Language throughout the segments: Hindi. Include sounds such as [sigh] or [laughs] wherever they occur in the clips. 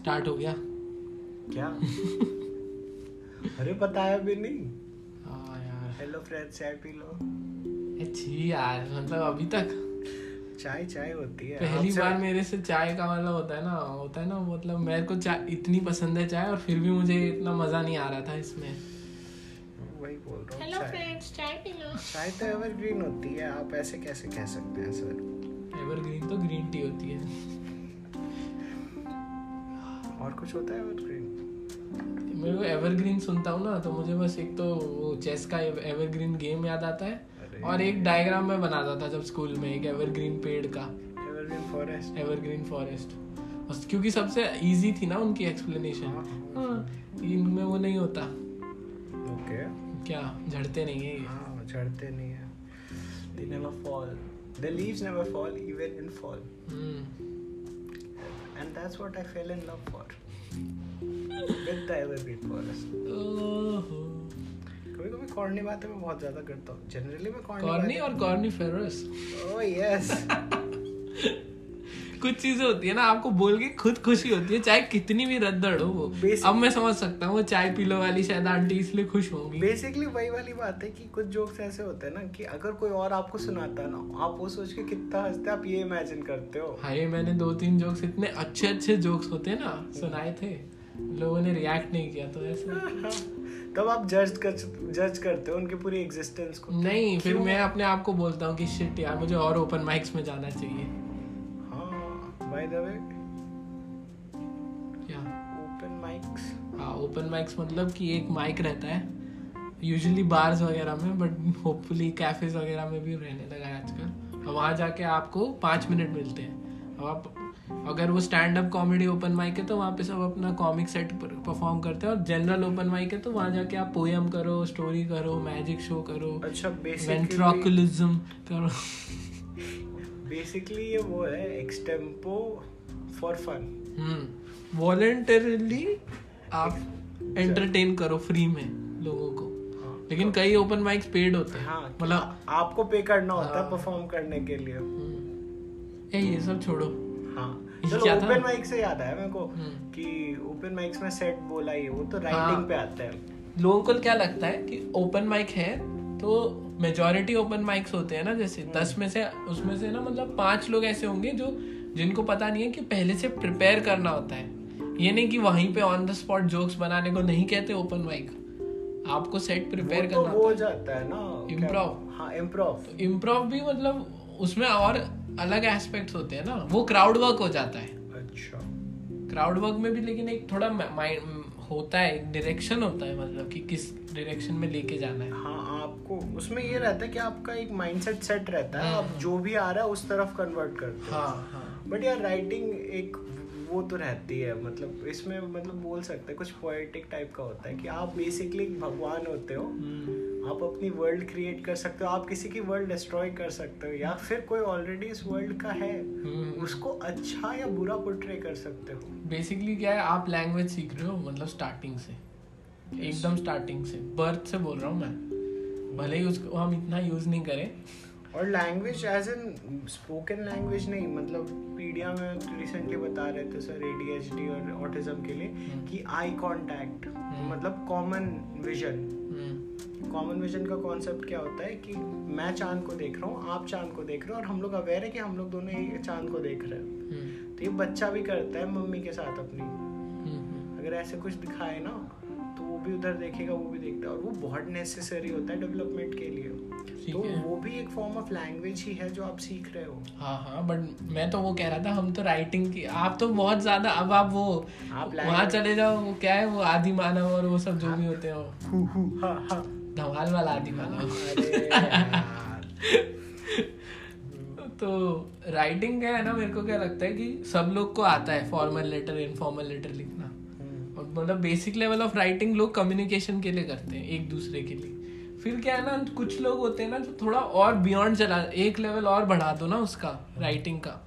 स्टार्ट हो गया। क्या? [laughs] अरे बताया भी नहीं। हाँ यार। हेलो फ्रेंड्स चाय पी लो अच्छी यार मतलब अभी तक। चाय चाय होती है। पहली बार मेरे से चाय का मतलब होता है ना होता है ना मतलब मेरे को चाय इतनी पसंद है चाय और फिर भी मुझे इतना मज़ा नहीं आ रहा था इसमें। वही बोल रहा हूँ हेलो चाय। फ्रेंड्स चाय पी लो। चाय तो एवरग्रीन होती है आप ऐसे कैसे कह सकते हैं सर एवरग्रीन तो ग्रीन टी होती है। और कुछ होता है एवरग्रीन मेरे को एवरग्रीन सुनता हूँ ना तो मुझे बस एक तो वो चेस का एवरग्रीन गेम याद आता है और एक डायग्राम में बनाता था जब स्कूल में एक एवरग्रीन पेड़ का। एवरग्रीन फॉरेस्ट एवरग्रीन फॉरेस्ट क्योंकि सबसे इजी थी ना उनकी एक्सप्लेनेशन हाँ इनमें वो नहीं होता। ओके। क्या? झड़ते नहीं है ये। हाँ झड़ते नहीं है। They never fall. The leaves never fall even in fall. Hmm, and that's what I fell in love for with the evergreen forest ओहो। कभी कभी कॉर्नी बातें मैं बहुत ज़्यादा करता हूँ जनरली मैं कॉर्नी कॉर्नी और कॉर्नीफेरस ओह यस कुछ चीज़ें होती है ना आपको बोल के खुद खुशी होती है चाहे कितनी भी रद्दड़ हो वो। अब मैं समझ सकता हूँ वो चाय पी लो वाली शायद आंटी इसलिए खुश होंगी। बेसिकली वही वाली बात है कि कुछ जोक्स ऐसे होते हैं ना कि अगर कोई और आपको सुनाता है ना आप वो सोच के कितना हँसते आप ये इमेजिन करते हो। हाय मैंने दो तीन जोक्स इतने अच्छे अच्छे जोक्स होते हैं ना सुनाए थे। लोगों ने रिएक्ट नहीं किया तो ऐसे। [laughs] तब आप जज कर जज करते हो उनकी पूरी एग्जिस्टेंस को। नहीं फिर मैं अपने आप को बोलता हूँ कि शिट यार मुझे और ओपन माइक्स में जाना चाहिए। बाय द वे क्या? ओपन माइक्स हाँ ओपन माइक्स मतलब कि एक माइक रहता है। यूजुअली बार्स वगैरह में बट होपफुली कैफेज वगैरह में भी रहने लगा है आजकल। और वहाँ जाके आपको पाँच मिनट मिलते हैं। अब आप अगर वो stand up comedy open mic है तो वहाँ पे सब अपना कॉमिक सेट परफॉर्म करते हैं। और जनरल ओपन माइक है तो वहाँ जाके आप पोएम करो स्टोरी करो मैजिक शो करो अच्छा बेसिकली वेंट्रोकुलिज्म करो। [laughs] बेसिकली ये वो है एक्सटेम्पो फॉर फन वॉलेंटरली आप एंटरटेन करो फ्री में लोगों को। लेकिन कई ओपन माइक्स पेड होते हैं। हाँ मतलब आपको पे करना होता है हाँ। परफॉर्म करने के लिए। हम्म, ए ये सब छोड़ो। हाँ चलो ओपन माइक से याद आया मेरे को हम्म। कि ओपन माइक्स में सेट बोला ही वो तो हाँ। राइटिंग पे आता है। लोगों को क्या लगता है कि ओपन माइक है तो मेजोरिटी ओपन माइक्स होते हैं ना जैसे हम्म। दस में से उसमें से ना मतलब पाँच लोग ऐसे होंगे जो जिनको पता नहीं है कि पहले से प्रिपेयर करना होता है। ये नहीं कि वहीं पे ऑन द स्पॉट जोक्स बनाने को नहीं कहते ओपन माइक आपको सेट प्रिपेयर तो करना वो हो है। जाता है ना Improv। हाँ इम्प्रोव तो इम्प्रोव भी मतलब उसमें और अलग एस्पेक्ट्स होते हैं ना। वो क्राउड वर्क हो जाता है। अच्छा। क्राउड वर्क में भी लेकिन एक थोड़ा माइंड होता है एक डायरेक्शन होता है मतलब कि किस डायरेक्शन में लेके जाना है। हाँ आपको उसमें ये रहता है कि आपका एक माइंडसेट सेट रहता है आप हाँ. जो भी आ रहा है उस तरफ़ कन्वर्ट करते हैं। हाँ हाँ। बट यार राइटिंग एक वो तो रहती है मतलब इसमें मतलब बोल सकते हैं कुछ पोएटिक टाइप का होता है कि आप बेसिकली एक भगवान होते हो। हम्म, आप अपनी वर्ल्ड क्रिएट कर सकते हो आप किसी की वर्ल्ड डिस्ट्रॉय कर सकते हो या फिर कोई ऑलरेडी इस वर्ल्ड का है हम्म। उसको अच्छा या बुरा पोर्ट्रे कर सकते हो। बेसिकली क्या है आप लैंग्वेज सीख रहे हो मतलब स्टार्टिंग से। एकदम स्टार्टिंग से। बर्थ से बोल रहा हूँ मैं। भले ही उसको हम इतना यूज़ नहीं करें और language as an spoken language नहीं मतलब पीडिया में रिसेंटली बता रहे थे सर एडीएचडी और ऑटिज्म के लिए हम्म। कि आई कांटेक्ट हम्म। मतलब कॉमन विजन कॉमन विजन का कॉन्सेप्ट क्या होता है कि मैं चाँद को देख रहा हूँ आप चाँद को देख रहे हो और हम लोग अवेयर है कि हम लोग दोनों ही चाँद को देख रहे हैं। हम्म, तो ये बच्चा भी करता है मम्मी के साथ अपनी। अगर ऐसे कुछ दिखाए ना तो वो भी उधर देखेगा वो भी देखता है और वो बहुत नेसेसरी होता है डेवलपमेंट के लिए। तो है। वो भी एक फॉर्म ऑफ़ लैंग्वेज ही है जो आप सीख रहे हो। हाँ हाँ बट मैं तो वो कह रहा था हम तो राइटिंग की आप तो बहुत ज़्यादा अब आप वो आप वहाँ चले जाओ वो क्या है वो आदि मानव और वो सब जो भी होते हैं। हु हु। हा हा। धमाल वाला आदि मानव। तो राइटिंग क्या है ना मेरे को क्या लगता है कि सब लोग को आता है फॉर्मल लेटर इनफॉर्मल लेटर लिखना। हम्म, और मतलब बेसिक लेवल ऑफ़ राइटिंग लोग कम्युनिकेशन के लिए करते हैं एक दूसरे के लिए। फिर क्या है ना कुछ लोग होते हैं ना जो थोड़ा और बियॉन्ड चला एक लेवल और बढ़ा दो ना उसका राइटिंग का।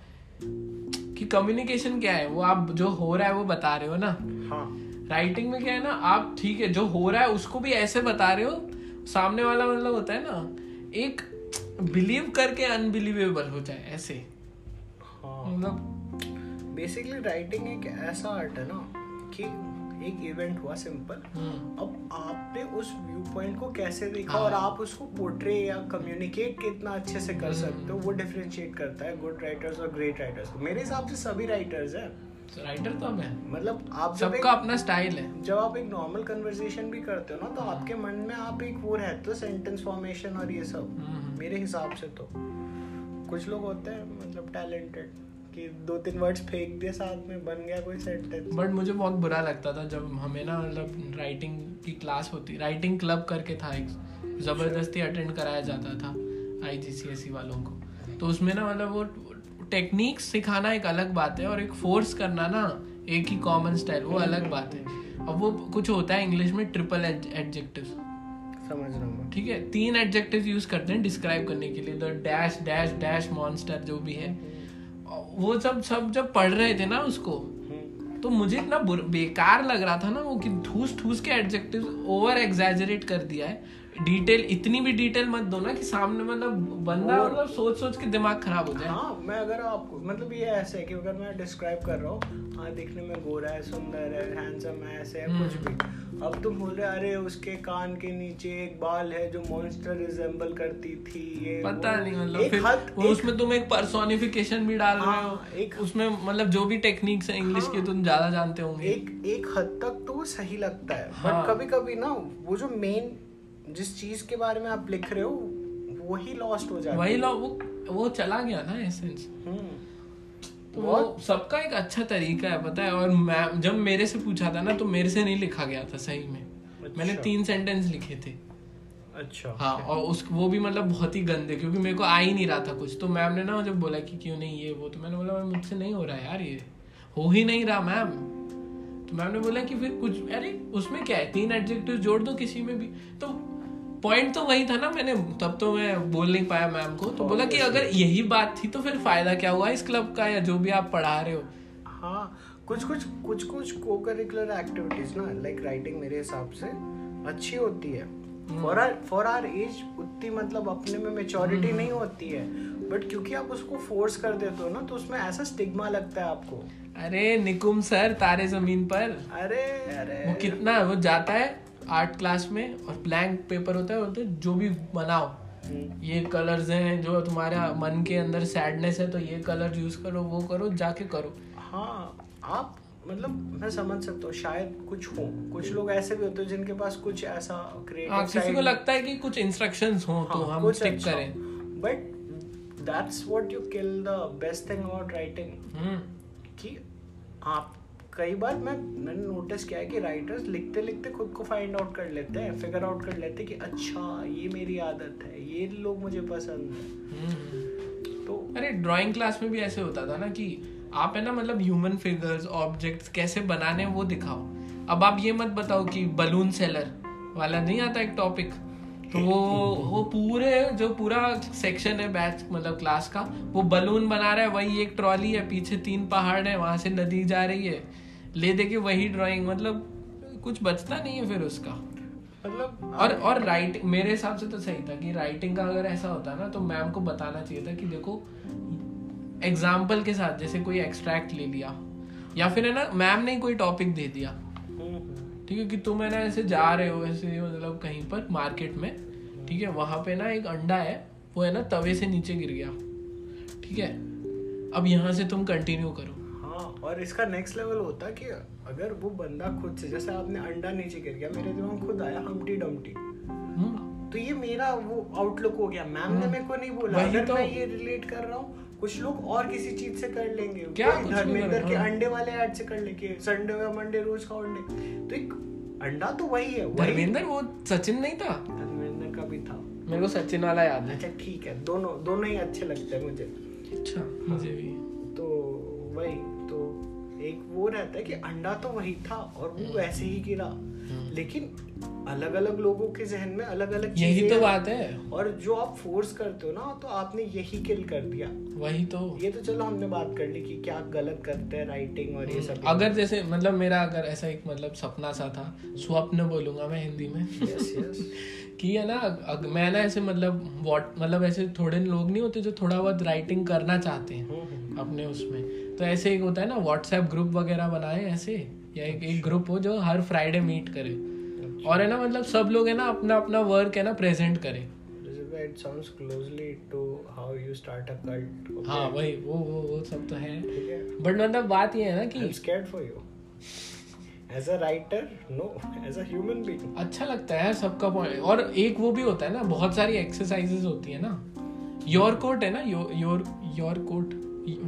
कि कम्युनिकेशन क्या है? वो आप जो हो रहा है वो बता रहे हो ना। हाँ। राइटिंग में क्या है ना आप ठीक है जो हो रहा है उसको भी ऐसे बता रहे हो सामने वाला मतलब होता है ना एक बिलीव करके अनबिलीवेबल हो जाए ऐसे। हाँ। मतलब बेसिकली राइटिंग एक ऐसा आर्ट है ना कि एक इवेंट हुआ सिंपल हम्म, अब आपने उस व्यू पॉइंट को कैसे देखा हाँ। और आप उसको पोर्ट्रे या कम्युनिकेट कितना अच्छे से कर हम्म। सकते हो वो डिफरेंशिएट करता है गुड राइटर्स और ग्रेट राइटर्स को। मेरे हिसाब से सभी राइटर्स हैं। राइटर तो है। मतलब आप जब एक सबका अपना स्टाइल है। जब आप एक नॉर्मल कन्वर्सेशन भी करते हो ना तो आपके मन में आप एक वो रहते हो सेंटेंस फॉर्मेशन और ये सब। मेरे हिसाब से तो। कुछ लोग होते हैं मतलब टैलेंटेड कि दो तीन वर्ड्स फेंक दिए साथ में बन गया कोई सेंटेंस बट मुझे बहुत बुरा लगता था जब हमें ना मतलब राइटिंग की क्लास होती राइटिंग क्लब करके था एक ज़बरदस्ती अटेंड कराया जाता था आई वालों को। तो उसमें ना मतलब वो टेक्निक सिखाना एक अलग बात है और एक फोर्स करना ना एक ही कॉमन स्टाइल वो अलग बात है। अब वो कुछ होता है इंग्लिश में ट्रिपल एडजेक्टिव समझ रहा हूँ। ठीक है? तीन एडजेक्टिव यूज़ करते हैं डिस्क्राइब करने के लिए। The dash dash dash monster जो भी है वो जब सब जब पढ़ रहे थे ना उसको तो मुझे इतना बेकार लग रहा था ना वो कि ठूस ठूस के एडजेक्टिव ओवर एग्जेजरेट कर दिया है। डिटेल इतनी भी डिटेल मत दो ना कि सामने मतलब बंदा और- मतलब सोच सोच के दिमाग खराब हो जाए। हाँ मैं अगर आपको मतलब ये ऐसे है कि अगर मैं डिस्क्राइब कर रहा हूँ हाँ दिखने में गोरा है सुंदर है हैंडसम है ऐसे है कुछ भी। अब तुम बोल रहे अरे उसके कान के नीचे एक बाल है जो मॉन्स्टर रिजेंबल करती थी ये पता नहीं मतलब एक फिर हद वो उसमें तुम एक पर्सोनिफिकेशन भी डाल रहे हाँ, हो एक- उसमें मतलब जो भी टेक्निक्स है इंग्लिश की हाँ। तुम ज़्यादा जानते होंगे। एक एक हद तक तो सही लगता है। हाँ। बट कभी कभी ना वो जो मेन जिस चीज़ के बारे में आप लिख रहे हो वही लॉस्ट हो जाता वही लो वो वो चला गया ना एसेंस हम्म। तो वो सबका एक अच्छा तरीका है पता है? और मैं जब मेरे से पूछा था ना तो मेरे से नहीं लिखा गया था सही में। अच्छा। मैंने। तीन सेंटेंस लिखे थे। अच्छा हाँ और उस वो भी मतलब बहुत ही गंदे क्योंकि मेरे को आ ही नहीं रहा था कुछ। तो मैम ने ना जब बोला कि क्यों नहीं ये वो तो मैंने बोला "मैम, मुझसे नहीं हो रहा यार ये। हो ही नहीं रहा मैम। मैम ने बोला कि फिर कुछ अरे उसमें क्या है? तीन एडजेक्टिव जोड़ दो किसी में भी। तो पॉइंट तो वही था ना मैंने तब तो मैं बोल नहीं पाया मैम को। तो बोला कि अगर यही बात थी तो फिर फ़ायदा क्या हुआ इस क्लब का या जो भी आप पढ़ा रहे हो? हाँ कुछ कुछ कुछ कुछ को करिकुलर एक्टिविटीज़ ना लाइक राइटिंग मेरे हिसाब से अच्छी होती है। For R for R as उतनी मतलब अपने में मेच्योरिटी नहीं होती है। बट क्योंकि आप उसको फोर्स कर देते हो ना तो उसमें ऐसा स्टिग्मा लगता है आपको। अरे निकुम सर तारे ज़मीन पर। अरे अरे। वो कितना वो जाता है आर्ट क्लास में और ब्लैंक पेपर होता है बोलते हैं, जो भी बनाओ हम्म, ये कलर्स हैं जो तुम्हारा मन के अंदर सैडनेस है तो ये कलर यूज़ करो वो करो जाके करो। हाँ आप मतलब मैं समझ सकता हूँ शायद कुछ हो। कुछ लोग ऐसे भी होते हैं जिनके पास कुछ ऐसा हाँ क्रिएटिव किसी को लगता है कि कुछ इंस्ट्रक्शंस हो हाँ, तो हाँ, हम कुछ स्टिक अच्छा करें। But that's what you kill the best thing about writing कि आप कई बार मैं मैंने नोटिस किया है कि राइटर्स लिखते लिखते खुद को फाइंड आउट कर लेते हैं फिगर आउट कर लेते हैं कि अच्छा ये मेरी आदत है ये लोग मुझे पसंद है। हम्म। तो अरे ड्राइंग क्लास में भी ऐसे होता था ना कि आप है ना मतलब ह्यूमन फिगर्स ऑब्जेक्ट्स कैसे बनाने वो दिखाओ। अब आप ये मत बताओ कि बलून सेलर वाला नहीं आता एक टॉपिक तो वो वो पूरे जो पूरा सेक्शन है बैच मतलब क्लास का वो बलून बना रहा है वही एक ट्रॉली है पीछे तीन पहाड़ है वहाँ से नदी जा रही है। ले दे के वही ड्राइंग मतलब कुछ बचता नहीं है फिर उसका। मतलब और और राइटिंग मेरे हिसाब से तो सही था कि राइटिंग का अगर ऐसा होता ना तो मैम को बताना चाहिए था कि देखो एग्ज़ाम्पल के साथ जैसे कोई एक्सट्रैक्ट ले लिया या फिर है ना मैम ने कोई टॉपिक दे दिया। हम्म, ठीक है कि तुम है ना ऐसे जा रहे हो ऐसे मतलब कहीं पर मार्केट में ठीक है वहाँ पे ना एक अंडा है वो है ना तवे से नीचे गिर गया। ठीक है? अब यहाँ से तुम कंटिन्यू करो। हाँ और इसका नेक्स्ट लेवल होता कि अगर वो बंदा खुद से जैसे आपने अंडा नीचे गिर गया मेरे दिमाग खुद आया हमटी डमटी हम्म। तो ये मेरा वो आउटलुक हो गया। मैम ने मेरे को नहीं बोला। अगर तो। मैं ये रिलेट कर रहा हूँ कुछ लोग और किसी चीज़ से कर लेंगे। क्या धर्मेंद्र के हाँ। अंडे वाले ऐड से कर लेंगे संडे या मंडे रोज खाओ अंडे तो एक अंडा तो वही है धर्मेंद्र वो सचिन नहीं था? का भी था। मेरे को सचिन वाला याद है। अच्छा ठीक है। दोनों दोनों ही अच्छे लगते हैं मुझे। अच्छा। मुझे भी। तो वही तो एक वो रहता है कि अंडा तो वही था और हम्म। वो वैसे ही गिरा। लेकिन अलग अलग लोगों के जहन में अलग अलग यही तो बात है। और जो आप फोर्स करते हो ना तो आपने यही किल कर दिया। वही तो। ये तो चलो हमने बात कर ली कि क्या गलत करते हैं राइटिंग और ये सब। अगर जैसे मतलब मेरा अगर ऐसा एक मतलब सपना सा था स्वप्न बोलूँगा मैं हिंदी में। यस यस [laughs] कि है ना अग, मैं ना ऐसे मतलब वॉट मतलब ऐसे थोड़े लोग नहीं होते जो थोड़ा बहुत राइटिंग करना चाहते हैं अपने उसमें तो ऐसे एक होता है ना व्हाट्सएप ग्रुप वगैरह बनाए ऐसे या एक एक ग्रुप हो जो हर फ्राइडे मीट करे और है ना मतलब सब लोग है ना अपना अपना वर्क है ना प्रेजेंट करे It sounds closely to how you start a cult. Okay. हाँ वही वो वो वो सब तो है बट मतलब बात ये है ना कि I'm scared for you. As a writer, no. As a human being. अच्छा लगता है सबका पॉइंट और एक वो भी होता है ना बहुत सारी एक्सरसाइजेस होती है ना। योर कोट है ना your your quote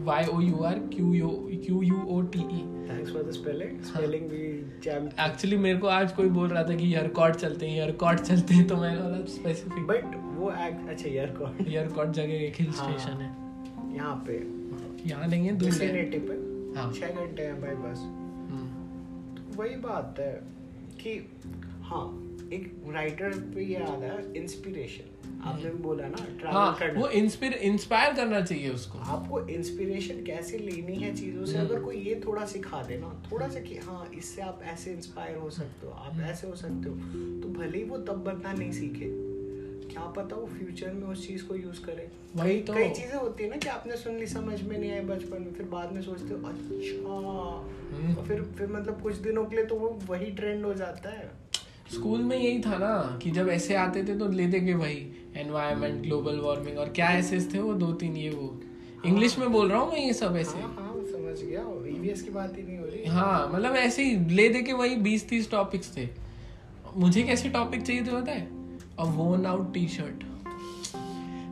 Y O U R Q U Q U O T E Thanks for the spelling. Spelling भी jam. एक्चुअली मेरे को आज कोई बोल रहा था कि ईयर कॉर्ड चलते हैं ईयर कॉर्ड चलते हैं तो मैंने बोला स्पेसिफिक But वो act अच्छा यार कौन ईयर कॉर्ड जगह एक हिल हाँ। स्टेशन है। यहाँ पे। यहाँ नहीं है है पे। हाँ। छह घंटे हैं भाई बस। वही बात है कि हाँ एक राइटर पे ये आता है इंस्पिरेशन आपने भी बोला ना ट्रैवल हाँ करना वो इंस्पायर इंस्पायर करना चाहिए उसको आपको इंस्पिरेशन कैसे लेनी है चीज़ों से हम्म। अगर कोई ये थोड़ा सिखा दे ना थोड़ा सा कि हाँ इससे आप ऐसे इंस्पायर हो सकते हो आप हम्म। ऐसे हो सकते हो तो भले ही वो तब बंदा नहीं सीखे क्या पता वो फ्यूचर में उस चीज़ को यूज़ करे वही तो। कई चीज़ें होती है ना कि आपने सुन ली समझ में नहीं आई बचपन में फिर बाद में सोचते हो अच्छा फिर फिर मतलब कुछ दिनों के लिए तो वो वही ट्रेंड हो जाता है। स्कूल में यही था ना कि जब ऐसे आते थे तो ले देंगे वही एनवायरमेंट ग्लोबल वार्मिंग और क्या ऐसे थे वो दो तीन ये वो। इंग्लिश में बोल रहा हूँ मैं ये सब ऐसे हाँ हाँ समझ गया ईवीएस की बात ही नहीं हो रही। हाँ मतलब ऐसे ही ले दे के वही बीस तीस टॉपिक्स थे। मुझे कैसे टॉपिक चाहिए थे पता है? A worn out T shirt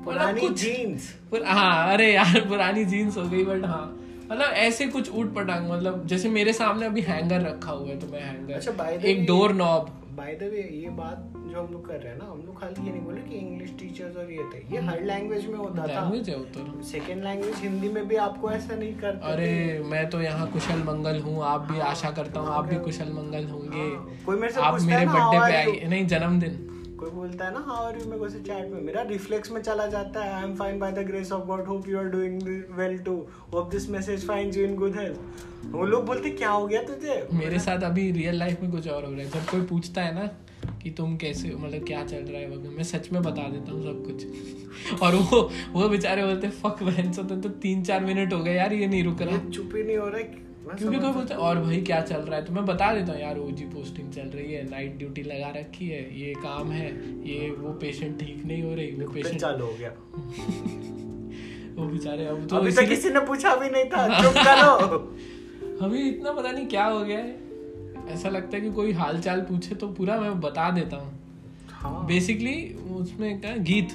पुरानी जीन्स हाँ अरे यार पुरानी जीन्स हो गई बट हाँ। मतलब ऐसे कुछ ऊट पटांग मतलब जैसे मेरे सामने अभी हैंगर रखा हुआ है तो मैं हैंगर अच्छा, एक door knob by the way ये बात जो हम लोग कर रहे हैं ना हम लोग खाली ये नहीं बोले कि इंग्लिश टीचर्स और ये थे। ये हर लैंग्वेज में होता था। लैंग्वेज है सेकेंड लैंग्वेज हिंदी में भी आपको ऐसा नहीं करते अरे मैं तो यहाँ कुशल मंगल हूँ आप भी आशा करता हूँ आप भी कुशल मंगल होंगे। हाँ, आप मेरे बर्थडे पे आई नहीं जन्मदिन। कोई बोलता है ना हाउ आर यू मेरे को से चैट में मेरा रिफ्लेक्स में चला जाता है I am fine by the grace of God hope you are doing well too hope this message finds you in good health वो लोग बोलते क्या हो गया तुझे? मेरे साथ अभी रियल लाइफ में कुछ और हो रहा है। जब कोई पूछता है ना कि तुम कैसे हो, मतलब क्या चल रहा है वगैरह मैं सच में बता देता हूँ सब कुछ। [laughs] और वो वो बेचारे बोलते फक बहन सो तो तीन चार मिनट हो गए यार ये नहीं रुक रहा। चुप ही नहीं हो रहा है क्योंकि कोई बोलता है और भाई क्या चल रहा है? तो मैं बता देता हूँ यार ओजी पोस्टिंग चल रही है नाइट ड्यूटी लगा रखी है ये काम है ये वो पेशेंट ठीक नहीं हो रही वो पेशेंट चालू हो गया। [laughs] वो बेचारे अब तो अभी तक किसी ने पूछा भी नहीं था चुप करो। [laughs] अभी इतना पता नहीं क्या हो गया है। ऐसा लगता है कि कोई हाल चाल पूछे तो पूरा मैं बता देता हूँ। हाँ। बेसिकली उसमें क्या गीत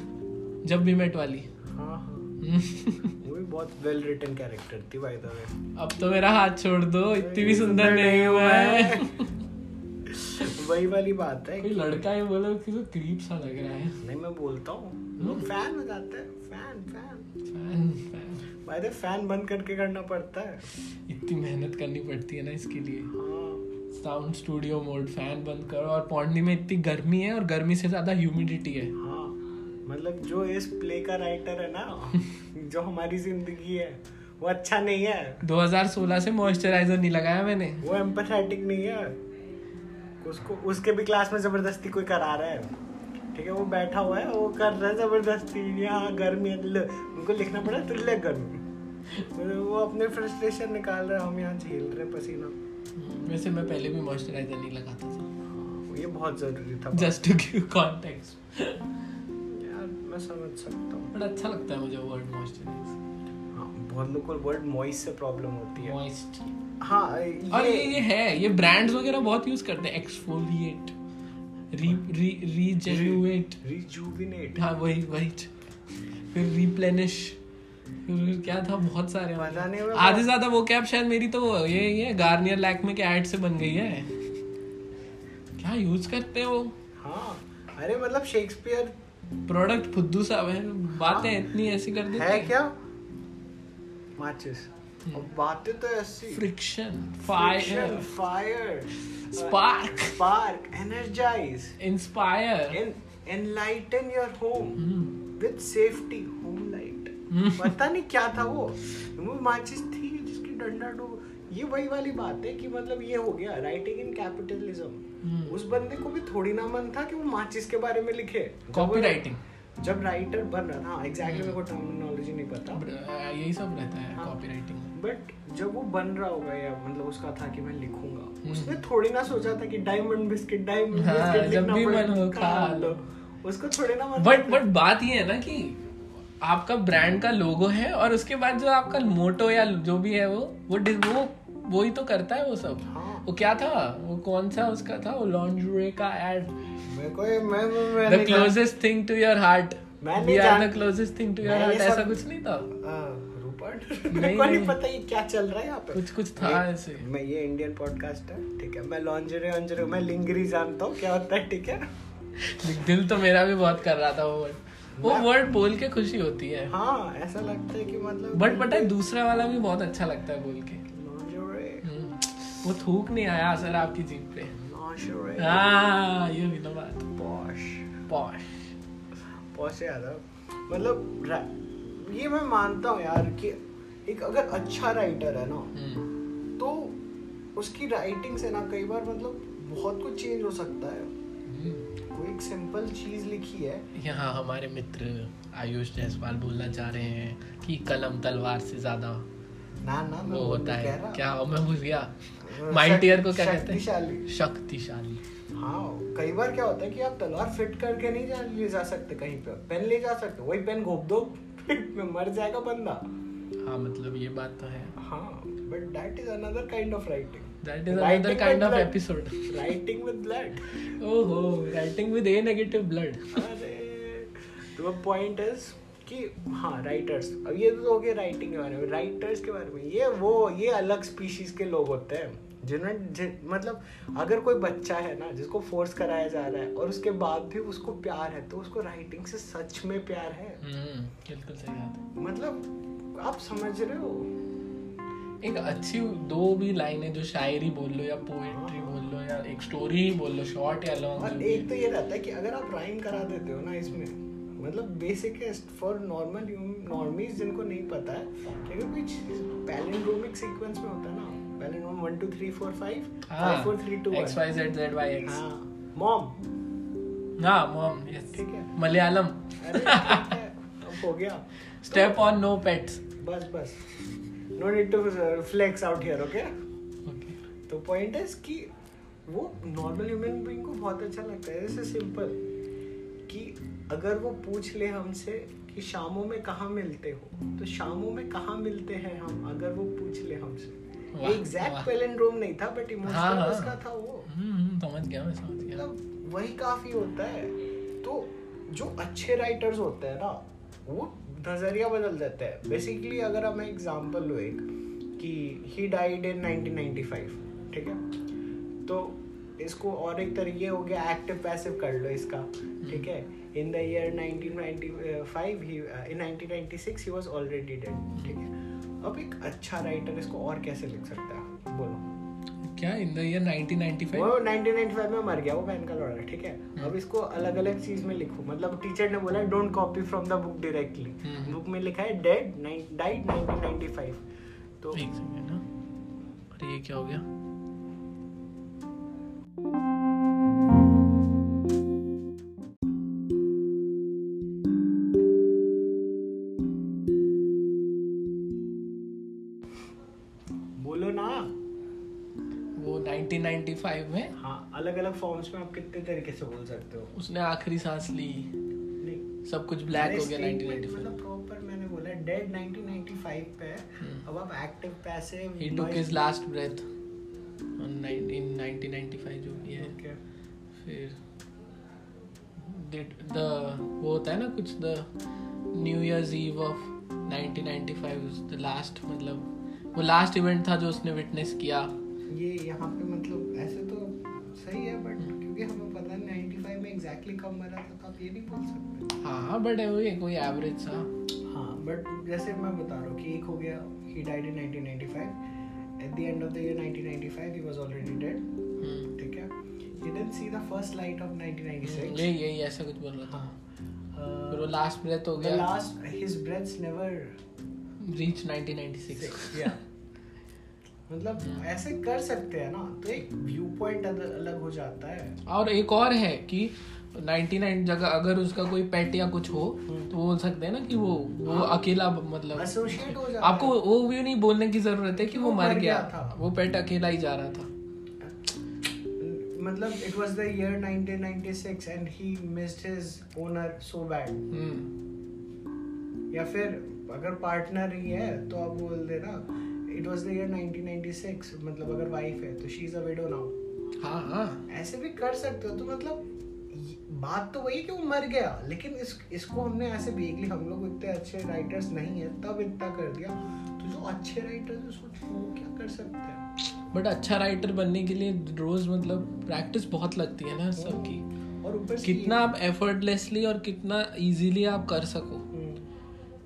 जब भी मेट वाली। हाँ हाँ। [laughs] बहुत वेल रिटन कैरेक्टर थी बाय द वे अब तो मेरा हाथ छोड़ दो इतनी भी सुंदर नहीं हूँ मैं। वही वाली बात है कोई लड़का है बोलो कि तो क्रीप सा लग रहा है। नहीं मैं बोलता हूँ। लोग फ़ैन हो जाते हैं fan fan fan fan by the fan बंद करके करना पड़ता है। इतनी मेहनत करनी पड़ती है ना इसके लिए। हाँ। साउंड स्टूडियो मोड फ़ैन बंद करो। और पौंडी में इतनी गर्मी है और गर्मी से ज़्यादा ह्यूमिडिटी है। हाँ मतलब जो इस प्ले का राइटर है ना जो हमारी ज़िंदगी है वो अच्छा नहीं है। 2016 से मॉइस्चराइजर नहीं लगाया मैंने। वो एम्पथेटिक नहीं है। उसको उसके भी क्लास में ज़बरदस्ती कोई करा रहा है। ठीक है वो बैठा हुआ है वो कर रहा है ज़बरदस्ती। यहाँ गर्मी है उनको लिखना पड़ा तो ले गर्मी। तो वो अपने फ्रस्ट्रेशन निकाल रहे हम यहाँ झेल रहे पसीना। वैसे मैं पहले भी मॉइस्चराइजर नहीं लगाता था। ये बहुत ज़रूरी था। जस्ट टू गिव कॉन्टेक्स्ट मैं समझ सकता हूँ। बट अच्छा लगता है मुझे वर्ड मॉइस्चराइज हाँ बहुत लोग को वर्ड मॉइस्ट से प्रॉब्लम होती है। मॉइस्ट हाँ और ये ये है ये ब्रांड्स वगैरह बहुत यूज़ करते हैं। एक्सफोलिएट रीजेन्युएट रिजुविनेट हाँ वही वही। फिर रिप्लेनिश क्या था बहुत सारे पता नहीं आधे ज़्यादा वो कैप शायद मेरी तो ये ये गार्नियर लैक्मे के एड से बन गई है। क्या यूज़ करते हैं वो? हाँ अरे मतलब शेक्सपियर प्रोडक्ट फुद्दू सा है बातें इतनी ऐसी कर देते है क्या? माचिस और बातें तो ऐसी। Friction fire fire spark spark energize inspire enlighten your home. With safety home light पता नहीं क्या था वो। वो माचिस थी जिसकी डंडा डूब ये वही वाली बात है कि मतलब ये हो गया राइटिंग इन कैपिटलिज्म. उस बंदे को भी थोड़ी ना मन था कि वो माचिस के बारे में लिखे कॉपी राइटिंग जब राइटर बन रहा था एग्जैक्टली मेरे को टर्मिनोलॉजी नहीं पता यही सब रहता है हाँ। कॉपी राइटिंग बट जब वो बन रहा होगा या मतलब उसका था कि मैं लिखूँगा हम्म। उसने थोड़ी ना सोचा था कि डायमंड बिस्किट डायमंड हाँ, बिस्किट जब भी मन हो, खा लो। उसको थोड़े ना बट बट बात ये है ना कि आपका ब्रांड का लोगो है और उसके बाद जो आपका मोटो या जो भी है वो वो वो वो ही तो करता है वो सब। हाँ। वो क्या था? वो कौन सा उसका था? वो लॉन्जरे का एड मेरे को मैं मैं मैं the closest thing to your heart मैं नहीं the closest thing to your heart ऐसा कुछ नहीं था? [laughs] नहीं, मेरे को नहीं नहीं। पता ये क्या चल रहा है यहाँ पे। कुछ कुछ था ऐसे। मैं ये इंडियन पॉडकास्ट है ठीक है। मैं लॉन्जरे ऑन्जरे मैं लिंगरी जानता हूँ क्या होता है ठीक है? [laughs] दिल तो मेरा भी बहुत कर रहा था वो वर्ड वो वर्ड बोल के खुशी होती है। हाँ ऐसा लगता है कि मतलब बट पता है दूसरा वाला भी बहुत अच्छा लगता है बोल के। वो थूक नहीं आया सर आपकी जीप पे। हाँ ये भी तो बात। पॉश पॉश यादव मतलब ये मैं मानता हूँ यार कि एक अगर अच्छा राइटर है ना हम्म, तो उसकी राइटिंग से ना कई बार मतलब बहुत कुछ चेंज हो सकता है। हम्म। कोई एक सिंपल चीज़ लिखी है। यहाँ हमारे मित्र आयुष जायसवाल बोलना चाह रहे हैं कि कलम तलवार से ज़्यादा ना ना मैं वो वो होता है। क्या मैं भूल गया। अ, माइटियर को क्या कहते हैं? शक्तिशाली। हाँ कई बार क्या होता है कि आप तलवार फिट करके नहीं जा ले जा सकते कहीं पे। पेन ले जा सकते वही पेन घोप दो में [laughs] मर जाएगा बंदा। हाँ मतलब ये बात तो है। हाँ but that is another kind of writing अरे तो कि हाँ अब ये तो हो गया के बारे में। राइटर्स के बारे में। ये वो ये अलग स्पीशीज के लोग होते हैं। जिन्हें जि, मतलब अगर कोई बच्चा है ना जिसको फोर्स कराया जा रहा है और उसके बाद भी उसको प्यार है तो उसको राइटिंग से सच में प्यार है। हम्म बिल्कुल सही बात है। मतलब आप समझ रहे हो? एक अच्छी दो भी लाइनें जो शायरी बोल लो या पोएट्री बोल लो या एक स्टोरी ही बोल लो शॉर्ट या लॉन्ग और एक तो ये रहता है कि अगर आप राइम करा देते हो ना इसमें मतलब बेसिक है फॉर नॉर्मल नॉर्मीज जिनको नहीं पता है कि अगर कोई पैलिंड्रोमिक सीक्वेंस में होता है ना। Palindrome one two three four five five four three two X Y Z Z Y X mom हाँ मॉम यस ठीक है. मलयालम है. अब हो गया. स्टेप ऑन नो पेट्स बस बस. No need to flex out here okay okay तो पॉइंट है कि वो नॉर्मल ह्यूमन बीइंग को बहुत अच्छा लगता है. जैसे सिंपल कि अगर वो पूछ ले हमसे कि शामों में कहाँ मिलते हो तो शामों में कहाँ मिलते हैं हम अगर वो पूछ ले हमसे? एग्जैक्ट। पैलिंड्रोम नहीं था बट हाँ, इमोशनल हाँ। उसका था वो। हम्म समझ गया मैं समझ गया। मतलब वही काफ़ी होता है। तो जो अच्छे राइटर्स होते हैं ना वो नज़रिया बदल देते हैं। बेसिकली अगर हम एग्जांपल लो एक कि ही डाइड इन 1995 ठीक है? तो इसको और एक तरीके हो गया एक्टिव पैसिव कर लो इसका ठीक है? In the year 1995 he in 1996 he was already dead ठीक है? अब एक अच्छा राइटर इसको और कैसे लिख सकता है? बोलो। क्या? इन द ईयर 1995 वो 1995 में मर गया वो बहन का लौड़ा ठीक है? अब इसको अलग अलग चीज़ में लिखो। मतलब टीचर ने बोला don't copy from the book directly hmm. Book में लिखा है डेड डाइड 1995 तो एक सेकंड ना अरे ये क्या हो गया? अलग अलग फॉर्म्स में आप कितने तरीके से बोल सकते हो? उसने आखिरी सांस ली। सब कुछ ब्लैक हो गया 1995 मतलब प्रॉपर मैंने बोला डेड 1995 पे हम्म। अब आप active passive his last breath on nine, in 1995 जो भी है। Okay. फिर the वो होता है ना कुछ the New Year's Eve of 1995 was the last मतलब वो लास्ट इवेंट था जो उसने विटनेस किया। ये यहाँ पे मतलब एग्जैक्टली कब मरा था तो आप ये नहीं बोल सकते हाँ बट वो ये कोई एवरेज सा। हाँ बट जैसे मैं बता रहा हूँ कि एक हो गया he died in 1995 at the end of the year 1995 he was already dead ठीक है? He didn't see the first light of 1996 यही यही ऐसा कुछ बोल रहा था। हाँ। फिर वो लास्ट ब्रेथ हो गया। Last his breaths never reach 1996 या मतलब ऐसे कर सकते हैं ना तो एक व्यू पॉइंट अलग हो जाता है। और एक और है कि 99 जगह अगर उसका कोई पेट या कुछ हो तो बोल सकते हैं ना कि वो वो अकेला मतलब हो आपको वो भी नहीं बोलने की ज़रूरत है कि वो वो मर गया। था। वो पेट अकेला ही जा रहा था। मतलब it was the year 1996 and he missed his honour so bad या फिर अगर पार्टनर ही है तो आप बोल देना इट वाज द ईयर 1996 मतलब अगर वाइफ है तो she is a widow now हाँ हाँ। ऐसे भी कर सकते हो तो मतलब बात तो वही कि वो मर गया लेकिन इस इसको हमने ऐसे वेगली हम लोग इतने अच्छे राइटर्स नहीं है तब इतना कर दिया। तो जो अच्छे राइटर्स है सोच वो क्या कर सकते हैं? बट अच्छा राइटर बनने के लिए रोज मतलब प्रैक्टिस बहुत लगती है ना सबकी। और ऊपर कितना आप एफर्टलेसली और कितना इजीली आप कर सको। हम्म।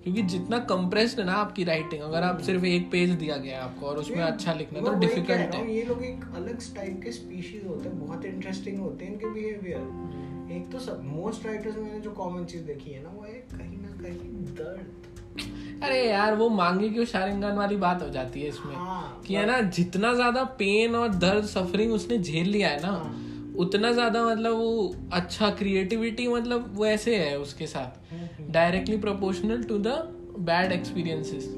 क्योंकि जितना कंप्रेस्ड है ना आपकी राइटिंग अगर आप सिर्फ़ एक पेज दिया गया है आपको और उसमें अच्छा लिखना तो डिफ़िकल्ट है ये लोग एक अलग टाइप के स्पीशीज होते हैं बहुत इंटरेस्टिंग होते हैं इनके बिहेवियर एक तो सब मोस्ट राइटर्स में मैंने जो कॉमन चीज़ देखी है ना वो है कहीं ना कहीं दर्द। अरे यार वो मांगे क्यों शारिंगन वाली बात हो जाती है इसमें? हाँ, कि है ना जितना ज़्यादा पेन और दर्द सफरिंग उसने झेल लिया है ना हाँ। उतना ज़्यादा मतलब वो अच्छा क्रिएटिविटी मतलब वो ऐसे है उसके साथ। Directly proportional to the bad experiences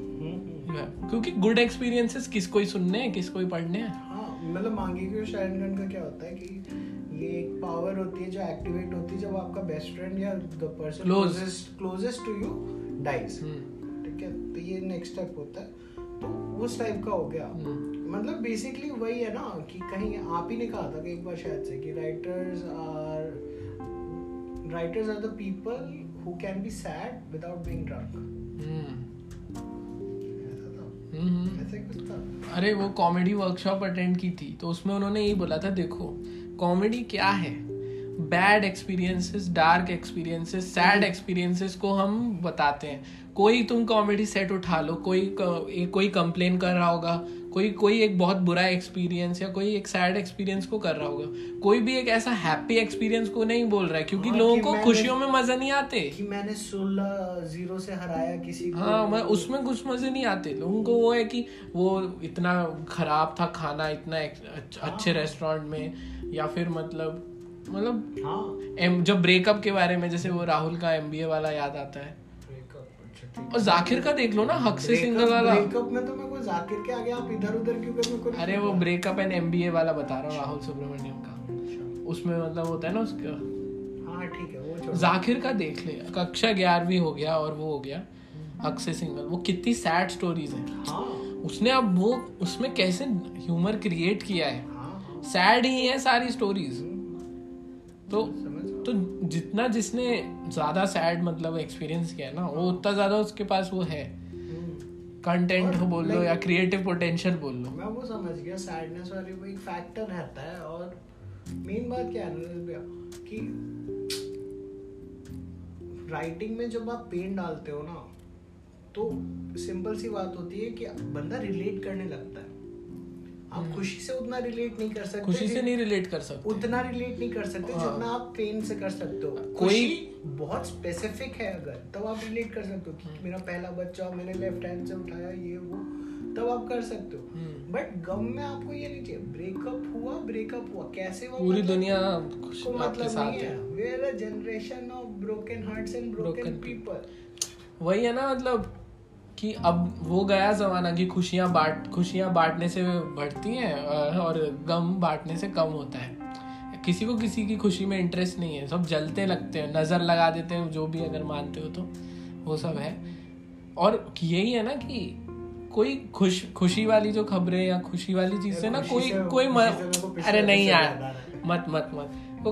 क्योंकि गुड एक्सपीरियंसेस किसको ही सुनने हैं किसको ही पढ़ने हैं। हाँ मतलब मांगी की शायरगन का क्या होता है कि ये एक पावर होती है जो एक्टिवेट होती है जब आपका बेस्ट फ्रेंड या the person closest closest to you dies ठीक है? तो ये नेक्स्ट स्टेप होता है। तो उस टाइप का हो गया। हम्म, मतलब बेसिकली वही है ना कि कहीं आप ही ने कहा था कि एक बार शायद से कि writers are writers are the people who can be sad without being drunk अरे वो कॉमेडी वर्कशॉप अटेंड की थी तो उसमें उन्होंने यही बोला था देखो कॉमेडी क्या है? Bad experiences dark experiences sad experiences को हम बताते हैं। कोई तुम कॉमेडी सेट उठा लो कोई कोई कंप्लेन कर रहा होगा कोई कोई एक बहुत बुरा एक्सपीरियंस या कोई एक सैड एक्सपीरियंस को कर रहा होगा। कोई भी एक ऐसा हैप्पी एक्सपीरियंस को नहीं बोल रहा है क्योंकि हाँ, लोगों को खुशियों में मज़ा नहीं आते। कि मैंने सोलह ज़ीरो से हराया किसी को। हाँ मैं उसमें कुछ मज़े नहीं आते। लोगों को वो है कि वो इतना खराब था खाना इतना अच्छे रेस्टोरेंट में। या फिर मतलब मतलब हाँ। एम, जब ब्रेकअप के बारे में जैसे वो राहुल का एमबीए वाला याद आता है। अच्छा और जाकिर का देख लो ना हक से सिंगल वाला। ब्रेकअप में तो मैं कोई जाकिर के आगे आप इधर उधर क्यों कर मेरे को नहीं अरे वो ब्रेकअप एंड एमबीए वाला बता रहा हूँ राहुल सुब्रमण्यम का। अच्छा। उसमें मतलब होता है ना उसका। हाँ ठीक है वो। जाकिर का देख ले कक्षा ग्यारहवीं हो गया और वो हो गया हक से सिंगल। वो कितनी सैड स्टोरीज है। हाँ। उसने अब वो उसमें कैसे ह्यूमर क्रिएट किया है हाँ हाँ? सैड ही है सारी स्टोरीज तो तो जितना जिसने ज़्यादा सैड मतलब एक्सपीरियंस किया है ना वो उतना ज़्यादा उसके पास वो है। कंटेंट बोल लो या क्रिएटिव पोटेंशियल बोल लो। मैं वो समझ गया सैडनेस वाली वो एक फैक्टर रहता है और मेन बात क्या है कि राइटिंग में जब आप पेन डालते हो ना तो सिंपल सी बात होती है कि बंदा रिलेट करने लगता है। आप खुशी से उतना रिलेट नहीं कर सकते हम्म। खुशी से नहीं रिलेट कर सकते उतना रिलेट नहीं कर सकते हाँ। जितना आप पेन से कर सकते हो कोई- बहुत स्पेसिफिक है अगर तब आप रिलेट कर सकते हो हम्म। कि मेरा पहला बच्चा मैंने लेफ़्ट हैंड से उठाया ये वो तब आप कर सकते हो हम्म। बट गम में आपको ये नहीं चाहिए ब्रेकअप हुआ ब्रेकअप हुआ कैसे हुआ पूरी मतलब- दुनिया को मतलब साथ नहीं है है where a generation of broken hearts and broken people वही है ना मतलब कि अब वो गया जमाना की खुशियाँ बांट खुशियाँ बांटने से बढ़ती हैं और गम बांटने से कम होता है। किसी को किसी की खुशी में इंटरेस्ट नहीं है सब जलते लगते हैं नज़र लगा देते हैं जो भी अगर मानते हो तो वो सब है। और यही है ना कि कोई खुश खुशी वाली जो खबरें या खुशी वाली चीज़ से ना कोई कोई मेरे अरे नहीं यार। मत मत मत। वो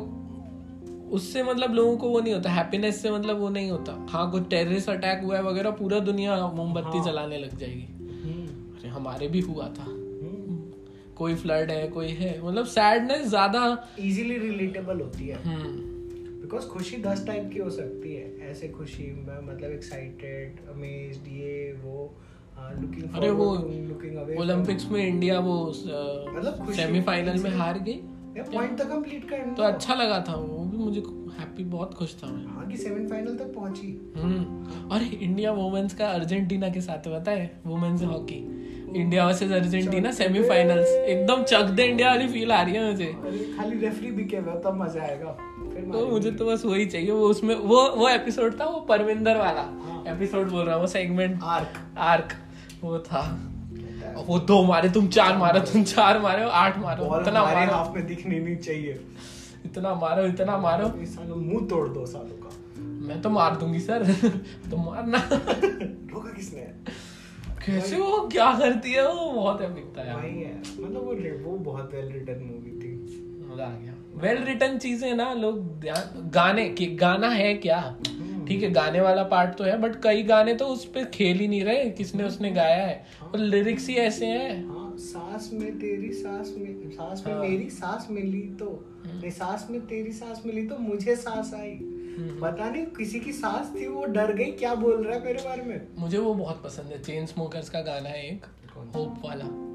उससे मतलब लोगों को वो नहीं होता हैप्पीनेस से मतलब वो नहीं होता। हाँ कुछ टेररिस्ट अटैक हुआ है वगैरह पूरा दुनिया मोमबत्ती हाँ। जलाने लग जाएगी। अरे हमारे भी हुआ था। कोई फ्लड है कोई है। मतलब सैडनेस ज़्यादा इजीली रिलेटेबल होती है। हम्म। बिकॉज़ खुशी दस टाइप की हो सकती है। ऐसे खुशी में मतलब एक्साइटेड अमेज्ड ये वो लुकिंग अरे वो लुकिंग ओलंपिक्स में इंडिया वो मतलब सेमीफाइनल में हार गई। पॉइंट तक कंप्लीट करना तो अच्छा लगा था वो भी मुझे हैप्पी बहुत खुश था मैं। हाँ कि सेमीफाइनल तक पहुँची। हम्म। और इंडिया वुमेन्स का अर्जेंटीना के साथ है, पता है women's hockey India versus Argentina semifinals एकदम चक दे इंडिया वाली फील आ रही है मुझे। खाली रेफरी बिके हुआ तब मज़ा आएगा। तो मुझे तो बस वही चाहिए वो उसमें वो वो एपिसोड था वो परविंदर वाला। हाँ। एपिसोड बोल रहा हूँ वो सेगमेंट आर्क आर्क वो था। वो दो मारे तुम चार मारो तुम चार मारे हो आठ मारो इतना मारो। हाफ़ में दिखनी नहीं चाहिए। इतना मारो इतना मारो। साल मुँह तोड़ दो सालों का। मैं तो मार दूँगी सर। [laughs] तुम मारना। रोका किसने? कैसे वो क्या करती है वो? बहुत एपिक था यार। है। मतलब वो वो बहुत वेल रिटन मूवी थी। मज़ा आ गया। वेल रिटन चीज़ें ना लोग ध्यान गाने कि गाना है क्या? हम्म। ठीक है गाने वाला पार्ट तो है बट कई गाने तो उस पर खेल ही नहीं रहे किसने उसने गाया है। लिरिक्स ही ऐसे हैं। हाँ सांस में तेरी सांस में सांस में हाँ। मेरी सांस मिली तो। नहीं सांस में तेरी सांस मिली तो मुझे सांस आई। पता नहीं किसी की सांस थी वो डर गई क्या बोल रहा है मेरे बारे में? मुझे वो बहुत पसंद है चेन स्मोकर्स का गाना है एक होप वाला।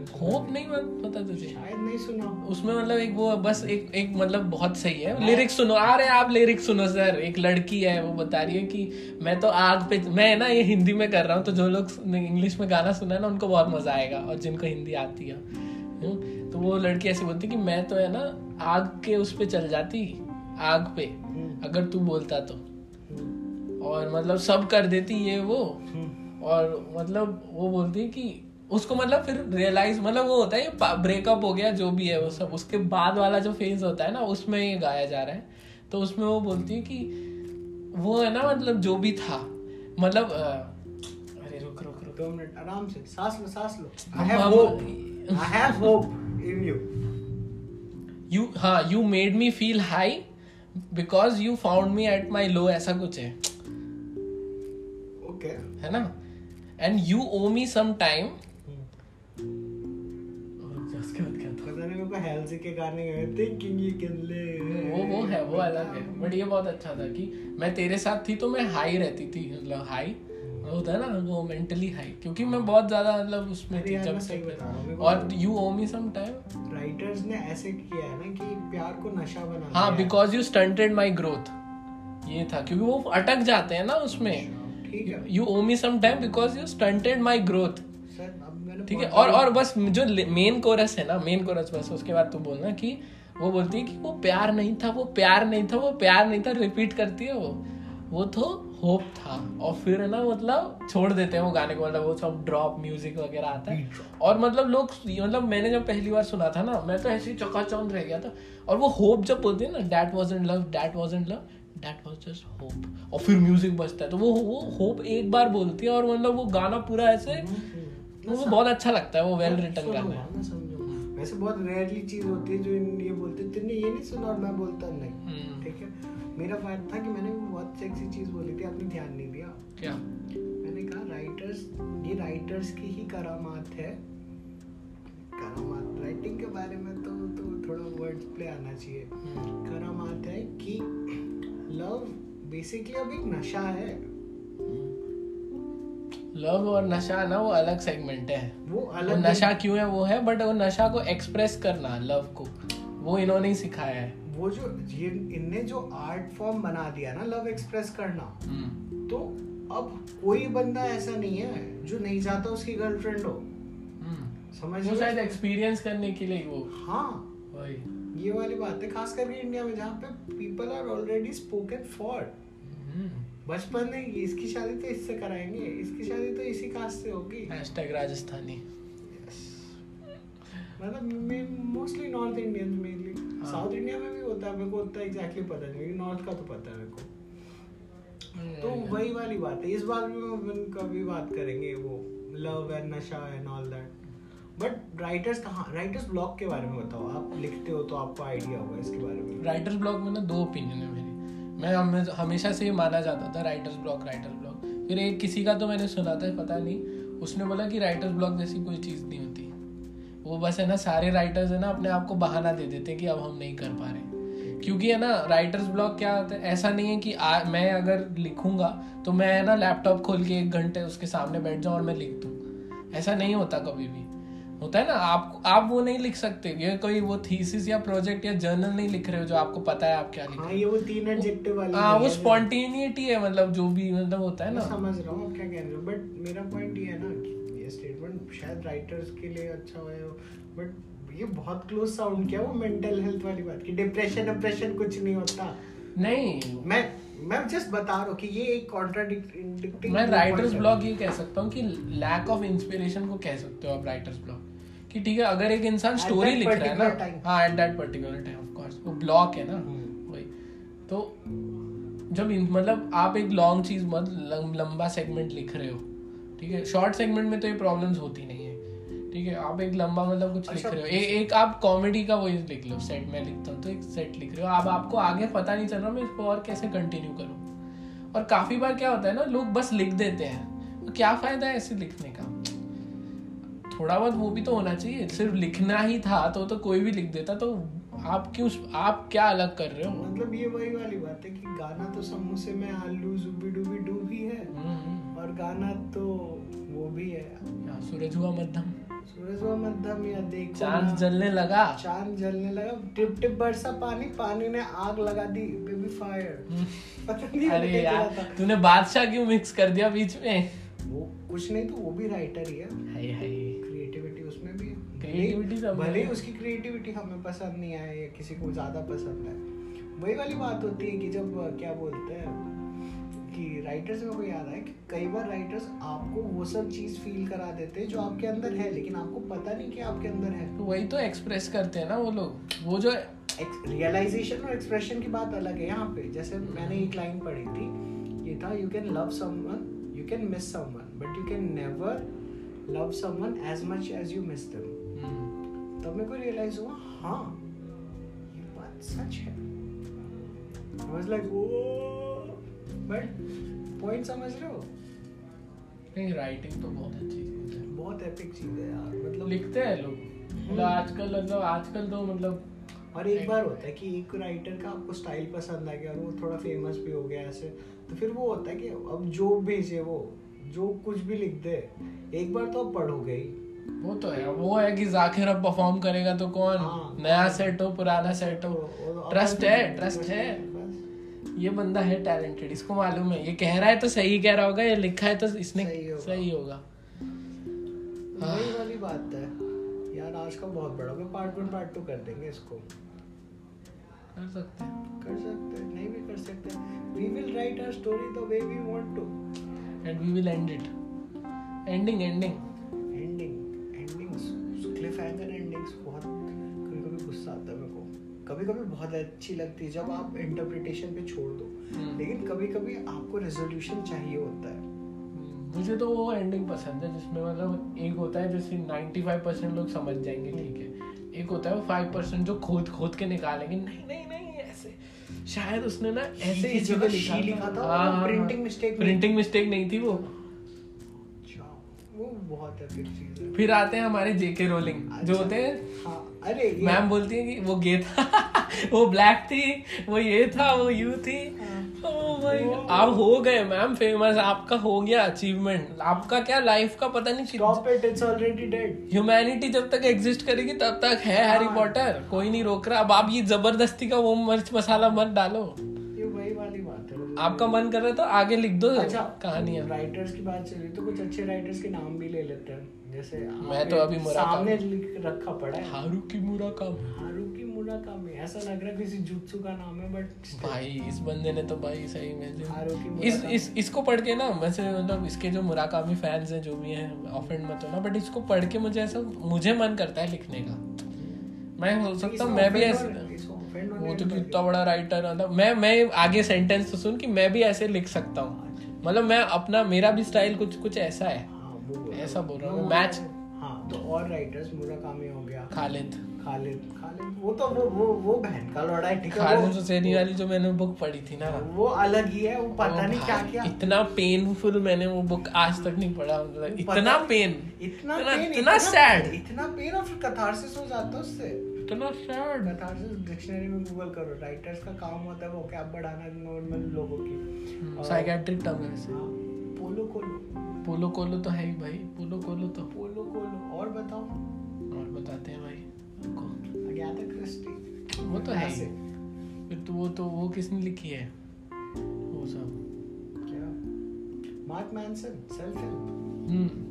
मेरे नहीं मैं होप नहीं पता तुझे। शायद नहीं सुना। उसमें मतलब एक वो बस एक एक मतलब बहुत सही है। लिरिक्स सुनो। आ रहे आप लिरिक्स सुनो सर एक लड़की है वो बता रही है कि मैं तो आग पे मैं ना ये हिंदी में कर रहा हूँ तो जो लोग इंग्लिश में गाना सुना है ना उनको बहुत मज़ा आएगा और जिनको हिंदी आती है। हम्म, तो वो लड़की ऐसे बोलती कि मैं तो है ना आग के उस पे चल जाती आग पे हम्म, अगर तू बोलता तो। हम्म, और मतलब सब कर देती ये वो। और मतलब वो बोलती है कि उसको मतलब फिर रियलाइज़ मतलब वो होता है ब्रेकअप हो गया जो भी है वो सब। उसके बाद वाला जो फ़ेज़ होता है ना उसमें ये गाया जा रहा है। तो उसमें वो बोलती है कि वो है ना मतलब जो भी था मतलब अरे रुक रुक रुक दो मिनट आराम से सांस लो सांस लो। I have hope I have hope in you you हाँ you made me feel high because you found me at my low ऐसा कुछ है। ओके है ना? And you owe me some time Halsey के गाने गए थिंकिंग यू कैन लिव वो वो है वो अलग है। बट ये बहुत अच्छा था कि मैं तेरे साथ थी तो मैं हाई रहती थी मतलब हाई होता है ना वो मेंटली हाई क्योंकि मैं बहुत ज़्यादा मतलब उसमें थी जब से और you owe me some time writers ने ऐसे किया है ना कि प्यार को नशा बना हाँ because you stunted my growth ये था क्योंकि वो अटक जाते हैं ना उसमें। ठीक है। You owe me some time because you stunted my growth ठीक है? और और बस जो मेन कोरस है ना मेन कोरस बस उसके बाद तू बोलना कि वो बोलती है कि वो प्यार नहीं था वो प्यार नहीं था वो प्यार नहीं था रिपीट करती है वो। वो तो होप था। और फिर है ना मतलब छोड़ देते हैं वो गाने को मतलब वो सब ड्रॉप म्यूज़िक वगैरह आता है। और मतलब लोग मतलब मैंने जब पहली बार सुना था ना मैं तो ऐसे ही चौंध रह गया था। और वो होप जब बोलते हैं ना that was in love that was in love that was just hope और फिर म्यूज़िक बजता है। तो वो वो होप एक बार बोलती है और मतलब वो गाना पूरा ऐसे वो बहुत अच्छा लगता है वो वेल रिटर्न गाना है वैसे बहुत रेयरली चीज़ होती है जो ये बोलते हैं, तुमने ये नहीं सुना और मैं बोलता नहीं हम्म, ठीक है? मेरा बात था कि मैंने भी बहुत सेक्सी चीज़ बोली थी आपने ध्यान नहीं दिया। क्या? मैंने कहा राइटर्स ये राइटर्स की ही करामात है। करामात राइटिंग के बारे में तो तो थोड़ा वर्ड प्ले आना चाहिए। हम्म, करामात है कि लव बेसिकली अब एक नशा है। लव और नशा ना वो अलग सेगमेंट है। वो अलग वो नशा क्यों है वो है बट वो नशा को एक्सप्रेस करना लव को। वो इन्होंने ही सिखाया है। वो जो ये इनने जो आर्ट फॉर्म बना दिया ना लव एक्सप्रेस करना हम्म, तो अब कोई बंदा ऐसा नहीं है जो नहीं चाहता उसकी गर्लफ्रेंड हो। हम्म। समझ वो शायद एक्सपीरियंस करने के लिए वो। हाँ। वही। ये वाली बात है खास करके इंडिया में जहाँ पे people are already spoken for बचपन में इसकी शादी तो इससे कराएँगे इसकी शादी तो इसी कास्ट से होगी। हैशटैग राजस्थानी। मतलब mostly North Indian mainly. South India में भी होता है मेरे को उतना एग्जैक्टली पता नहीं लेकिन नॉर्थ का तो पता है मेरे को। तो वही वाली बात है। इस बार भी हम उनका भी बात करेंगे वो लव एंड नशा and all that but writers कहाँ राइटर्स ब्लॉग के बारे में बताओ। आप लिखते हो तो आपको आइडिया होगा इसके बारे में। राइटर्स ब्लॉग में ना दो ओपिनियन है मेरी। मैं हमेशा से माना जाता था राइटर्स ब्लॉक राइटर्स ब्लॉक फिर एक किसी का तो मैंने सुना था पता नहीं। उसने बोला कि राइटर्स ब्लॉक जैसी कोई चीज़ नहीं होती। वो बस है ना सारे राइटर्स है ना अपने आप को बहाना दे देते हैं कि अब हम नहीं कर पा रहे। क्योंकि है ना राइटर्स ब्लॉक क्या होता है ऐसा नहीं है कि आ, मैं अगर लिखूँगा तो मैं है ना लैपटॉप खोल के एक घंटे उसके सामने बैठ जाऊँ और मैं लिख दूँ। ऐसा नहीं होता कभी भी। होता है ना आप आप वो नहीं लिख सकते। ये कोई वो थीसिस या प्रोजेक्ट या जर्नल नहीं लिख रहे हो जो आपको पता है आप क्या लिख हाँ रहे ये वो तीन एडजेक्टिव वाली हो हाँ वो है। है मतलब जो भी मतलब होता है ना। समझ रहा हूँ क्या कह रहे हो बट मेरा पॉइंट ये है ना ये स्टेटमेंट शायद राइटर्स के लिए अच्छा हुआ है बट ये बहुत क्लोज साउंड किया वो मेंटल हेल्थ वाली बात की। डिप्रेशन डिप्रेशन कुछ नहीं होता। नहीं। मैं मैं जस्ट बता रहा हूँ कि ये एक कॉन्ट्राडिक्टिंग मैं राइटर्स ब्लॉग ये कह सकता हूँ कि लैक ऑफ़ इंस्पिरेशन को कह सकते हो आप राइटर्स ब्लॉग कि ठीक है अगर एक इंसान स्टोरी लिख रहा है ना हाँ at that particular time of course वो ब्लॉक है ना हम्म। वही। तो जब मतलब आप एक लॉन्ग चीज़ मत लंबा सेगमेंट लिख रहे हो ठीक है? शॉर्ट सेगमेंट में तो ये प्रॉब्लम्स होती नहीं है ठीक है? आप एक लंबा मतलब कुछ लिख अच्छा, रहे हो। ए, एक आप कॉमेडी का वही लिख लो सेट में लिखता हूँ तो एक सेट लिख रहे हो। अब आपको आगे पता नहीं चल रहा मैं इसको और कैसे कंटिन्यू करूँ? और काफ़ी बार क्या होता है ना लोग बस लिख देते हैं। तो क्या फ़ायदा है ऐसे लिखने का? थोड़ा बहुत वो भी तो होना चाहिए। सिर्फ़ लिखना ही था तो तो कोई भी लिख देता तो आप क्यों आप क्या अलग कर रहे हो? मतलब ये वही वाली बात है कि गाना तो समोसे में आलू जुबी डूबी डू भी है हम्म, और गाना तो वो भी है। सूरज हुआ मध्यम। सूरज व मध्यम या देखो चाँद जलने लगा। चाँद जलने लगा। टिप टिप बरसा पानी पानी ने आग लगा दी बेबी फायर अरे यार तूने बादशाह क्यों मिक्स कर दिया बीच में? वो कुछ नहीं तो वो भी राइटर ही है। हाय हाय। भले ही। उसकी क्रिएटिविटी हमें पसंद नहीं आए या किसी को ज़्यादा पसंद है। वही वाली बात होती है कि जब क्या बोलते हैं कि राइटर्स में को याद है कि कई बार राइटर्स आपको वो सब चीज़ फील करा देते हैं जो आपके अंदर है लेकिन आपको पता नहीं कि आपके अंदर है। तो वही तो एक्सप्रेस करते हैं ना वो लोग। वो जो रियलाइजेशन और एक्सप्रेशन की बात अलग है यहाँ पे। जैसे मैंने एक लाइन पढ़ी थी ये था you can love someone you can miss someone but you can never love someone as much as you miss them तब मेरे को रियलाइज़ हुआ हाँ ये बात सच है। I was like "Whoa!" but point समझ रहे हो? नहीं राइटिंग तो बहुत अच्छी चीज़ है। बहुत एपिक चीज़ है यार मतलब लिखते हैं लोग। मतलब आजकल मतलब आजकल तो मतलब और एक बार होता है कि एक राइटर का आपको स्टाइल पसंद आ गया और वो थोड़ा फ़ेमस भी हो गया ऐसे तो फिर वो होता है कि अब जो भेजे वो जो कुछ भी लिख दे एक बार तो अब पढ़ोगे ही। वो तो है वो है कि जाकिर अब परफॉर्म करेगा तो कौन? हाँ। नया सेट हो पुराना सेट हो। तो ट्रस्ट है ट्रस्ट है। ये बंदा है टैलेंटेड इसको मालूम है। ये कह रहा है तो सही कह रहा होगा ये लिखा है तो इसने सही होगा। वही वाली बात है। यार आज का बहुत बड़ा मैं पार्ट वन पार्ट टू कर देंगे इसको। कर सकते हैं। कर सकते हैं नहीं भी कर सकते we will write our story the way we want to end we will end it ending ending endings cliffhanger endings बहुत कभी कभी गुस्सा आता है मेरे को। कभी कभी बहुत अच्छी लगती है जब आप इंटरप्रिटेशन पे छोड़ दो। हम्म। लेकिन कभी कभी आपको रेजोल्यूशन चाहिए होता है। मुझे तो वो एंडिंग पसंद है जिसमें मतलब एक होता है जैसे 95 परसेंट लोग समझ जाएँगे ठीक है। एक होता है वो फाइव परसेंट जो खोद खोद के निकालेंगे नहीं नहीं नहीं ऐसे। शायद उसने ना ऐसे इसी जगह लिखा था, हाँ, हाँ, हाँ। mistake नहीं प्रिंटिंग मिस्टेक नहीं थी वो। वो बहुत है फिर चीज़ है। फिर आते हैं हमारे जेके रोलिंग जो अच्छा। होते हैं हाँ अरे मैम बोलती है कि वो गे था [laughs] वो ब्लैक थी वो ये था वो यू थी। हाँ। Oh आप हो गए मैम फ़ेमस आपका हो गया अचीवमेंट आपका क्या लाइफ का पता नहीं stop it it's already dead humanity जब तक एग्जिस्ट करेगी तब तक है हैरी हाँ। पॉटर कोई नहीं रोक रहा। अब आप ये ज़बरदस्ती का वो मिर्च मसाला मत डालो। आपका मन कर रहा है तो आगे लिख दो अच्छा कहानियाँ। राइटर्स की बात चली तो कुछ अच्छे राइटर्स के नाम भी ले लेते हैं। जैसे मैं तो अभी सामने लिख रखा पड़ा है। हारुकी मुराकामी हारुकी मुराकामी ऐसा लग रहा है किसी जुत्सु का नाम है बट भाई इस बंदे ने तो भाई सही में इस। इस इसको पढ़ के ना वैसे मतलब इसके जो मुराकामी फैंस हैं जो भी हैं ऑफेंड मत होना बट इसको पढ़ के मुझे ऐसा मुझे मन करता है लिखने का। मैं हो सकता हूँ मैं भी ऐसे वो तो कितना बड़ा राइटर मतलब मैं मैं आगे सेंटेंस तो सुन कि मैं भी ऐसे लिख सकता हूँ। मतलब मैं अपना मेरा भी स्टाइल कुछ कुछ ऐसा है। ऐसा बोल रहा हूँ, मैच- हाँ तो और राइटर्स मुराकामी हो गया। खालिद। खालिद खालिद वो तो वो वो वो बहन का लड़ा है ठीक है खालिद हुसैनी वाली जो मैंने बुक पढ़ी थी ना। वो अलग ही है वो पता नहीं क्या क्या इतना पेनफुल मैंने वो बुक आज तक नहीं पढ़ा मतलब इतना पेन इतना पेन इतना सैड इतना पेन और फिर कथारसिस हो जाता है उससे। इतना सैड कथारसिस डिक्शनरी में गूगल करो। राइटर्स का काम होता है वो क्या बढ़ाना नॉर्मल लोगों की। साइकेट्रिक टर्म है वैसे। हाँ, पोलो कोलो पोलो कोलो तो है ही भाई पोलो कोलो तो। पोलो कोलो और बताओ। और बताते हैं भाई आपको। अज्ञाता क्रिस्टी वो तो है ही। फिर तो वो तो वो किसने लिखी है? वो सब। क्या? मार्क मैनसन सेल्फ हेल्प हम्म।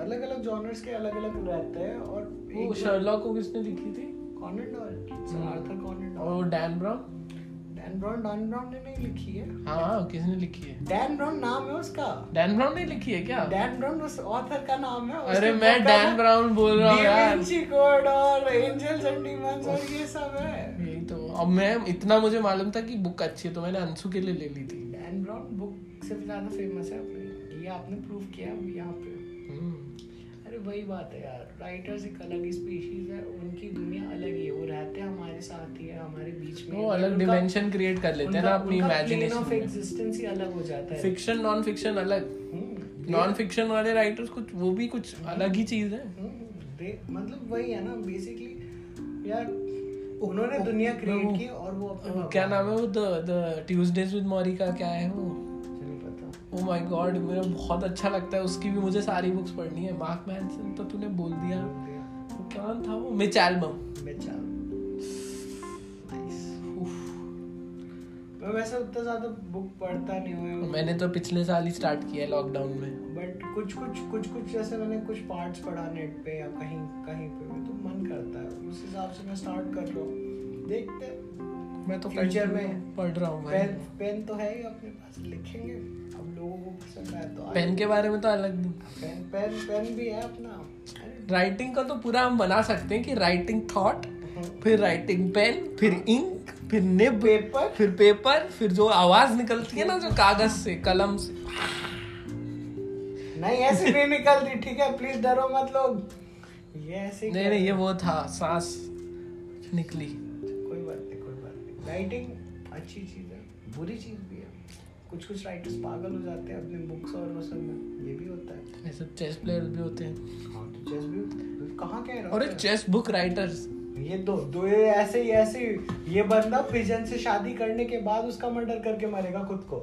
अलग अलग जॉनर्स के अलग अलग रहते हैं और वो शर्लॉक को किसने लिखी थी? Conan Doyle Sir Arthur Conan Doyle वो Dan Brown Dan Brown Dan Brown ने नहीं लिखी है। हाँ किसने लिखी है? डैन ब्राउन नाम है उसका। डैन ब्राउन ने लिखी है क्या? डैन ब्राउन उस ऑथर का नाम है। अरे मैं डैन ब्राउन बोल रहा हूँ यार। कोड और एंजल्स एंड डीमंस और ये सब है। यही तो। अब मैं इतना मुझे मालूम था कि बुक अच्छी है तो मैंने अंशु के लिए ले ली थी। डैन ब्राउन बुक से ज़्यादा फ़ेमस है अपने। ये आपने प्रूव किया यहाँ पे। वही बात है यार। राइटर्स एक अलग स्पीशीज है उनकी दुनिया अलग ही है। वो रहते हैं हमारे साथ ही है हमारे बीच में। वो अलग डिमेंशन क्रिएट कर लेते हैं ना अपनी इमेजिनेशन ऑफ़ एग्जिस्टेंस ही अलग हो जाता है। फिक्शन नॉन फिक्शन अलग। हम्म, नॉन फिक्शन वाले राइटर्स कुछ वो भी कुछ अलग ही चीज़ है। हम्म, मतलब वही है ना बेसिकली यार उन्होंने दुनिया क्रिएट की और वो क्या नाम है वो? The the Tuesdays with Morrie का क्या है वो? ओ माय गॉड मेरा बहुत अच्छा लगता है उसकी भी मुझे सारी बुक्स पढ़नी है। मार्क मैनसन तो तूने बोल दिया। वो क्या था वो? मिच एल्बम नाइस मैं वैसे उतना ज़्यादा बुक पढ़ता नहीं हूँ। मैंने तो पिछले साल ही स्टार्ट किया है लॉकडाउन में। बट कुछ कुछ कुछ कुछ जैसे मैंने कुछ पार्ट्स पढ़ा नेट पे या कहीं कहीं पे तो मन करता है। उस हिसाब से मैं स्टार्ट कर रहा हूँ देखते हैं। मैं तो फ्यूचर में पढ़ रहा हूँ पेन पेन तो है ही अपने पास लिखेंगे। अब लोगों को पसंद आए तो पेन के बारे में तो अलग पेन पेन पेन भी है अपना। राइटिंग का तो पूरा हम बना सकते हैं कि राइटिंग थॉट फिर राइटिंग पेन फिर इंक फिर निब पेपर फिर पेपर फिर जो आवाज़ निकलती है ना जो कागज़ से कलम से। नहीं ऐसे नहीं निकल रही ठीक है? प्लीज़ डरो मत लोग। ये ऐसे नहीं नहीं ये वो था सांस निकली। राइटिंग अच्छी चीज़ है बुरी चीज़ भी है। कुछ कुछ राइटर्स पागल हो जाते हैं अपने बुक्स और वो सब में ये भी होता है। ऐसे चेस प्लेयर भी होते हैं। हाँ तो चेस भी कहाँ कह रहे और एक चेस बुक राइटर्स ये दो दो ये ऐसे ही ऐसे ही। ये बंदा पिजन से शादी करने के बाद उसका मर्डर करके मरेगा खुद को।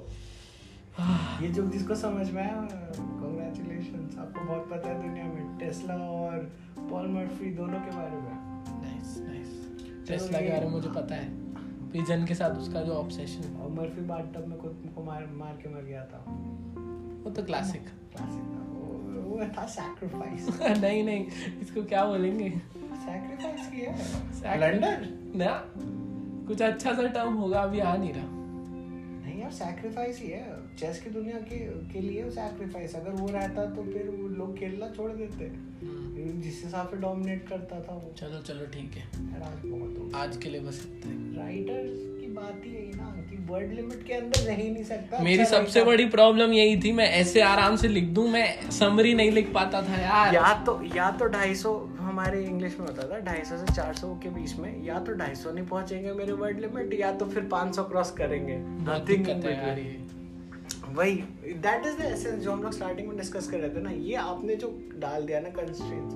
ये जो जिसको समझ में आया कॉन्ग्रेचुलेशन आपको बहुत पता है दुनिया में टेस्ला और पॉल मर्फी दोनों के बारे में। नाइस नाइस टेस्ला के बारे में मुझे पता है। पिजन के साथ उसका जो ऑब्सेशन और मर्फी बाथटब में खुद को मार मार के मर गया था। वो तो क्लासिक क्लासिक था। वो, वो था सैक्रिफाइस [laughs] नहीं नहीं इसको क्या बोलेंगे? सैक्रिफाइस किया है। ब्लंडर ना कुछ अच्छा सा टर्म होगा अभी आ नहीं रहा। नहीं यार सैक्रिफाइस ही है। चेस की दुनिया के के लिए सैक्रिफाइस अगर वो रहता तो फिर वो लोग खेलना छोड़ देते। जिस हिसाब से डोमिनेट करता था वो। चलो चलो ठीक है। आज बहुत आज के लिए बस इतना ही। राइटर्स की बात ही यही ना कि वर्ड लिमिट के अंदर रह ही नहीं सकता मेरी अच्छा सबसे बड़ी प्रॉब्लम यही थी मैं ऐसे आराम से लिख दूँ मैं समरी नहीं लिख पाता था यार। या तो या तो ढाई सौ हमारे इंग्लिश में होता था ढाई सौ से चार सौ के बीच में या तो ढाई सौ नहीं पहुँचेंगे मेरे वर्ड लिमिट या तो फिर पाँच सौ क्रॉस करेंगे। है यार ये। वही दैट इज़ द एसेंस जो हम लोग स्टार्टिंग में डिस्कस कर रहे थे ना ये आपने जो डाल दिया ना कंस्ट्रेंट्स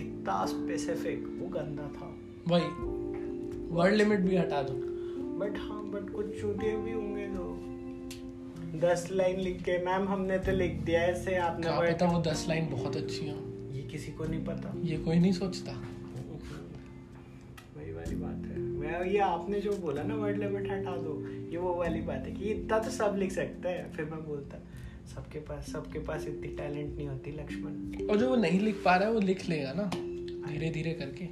इतना स्पेसिफिक वो गंदा था। वही वर्ड लिमिट भी हटा दो। बट हाँ बट कुछ चूतिए भी होंगे जो दस लाइन लिख के मैम हमने तो लिख दिया ऐसे आपने क्या पता वो दस लाइन बहुत अच्छी हो। ये किसी को नहीं पता। ये कोई नहीं सोचता। [laughs] वही वाली बात मैं ये आपने जो बोला ना वर्ड लिमिट हटा दो ये वो वाली बात है कि इतना तो सब लिख सकते हैं फिर मैं बोलता सबके पास सबके पास इतनी टैलेंट नहीं होती लक्ष्मण। और जो वो नहीं लिख पा रहा है वो लिख लेगा ना धीरे धीरे करके।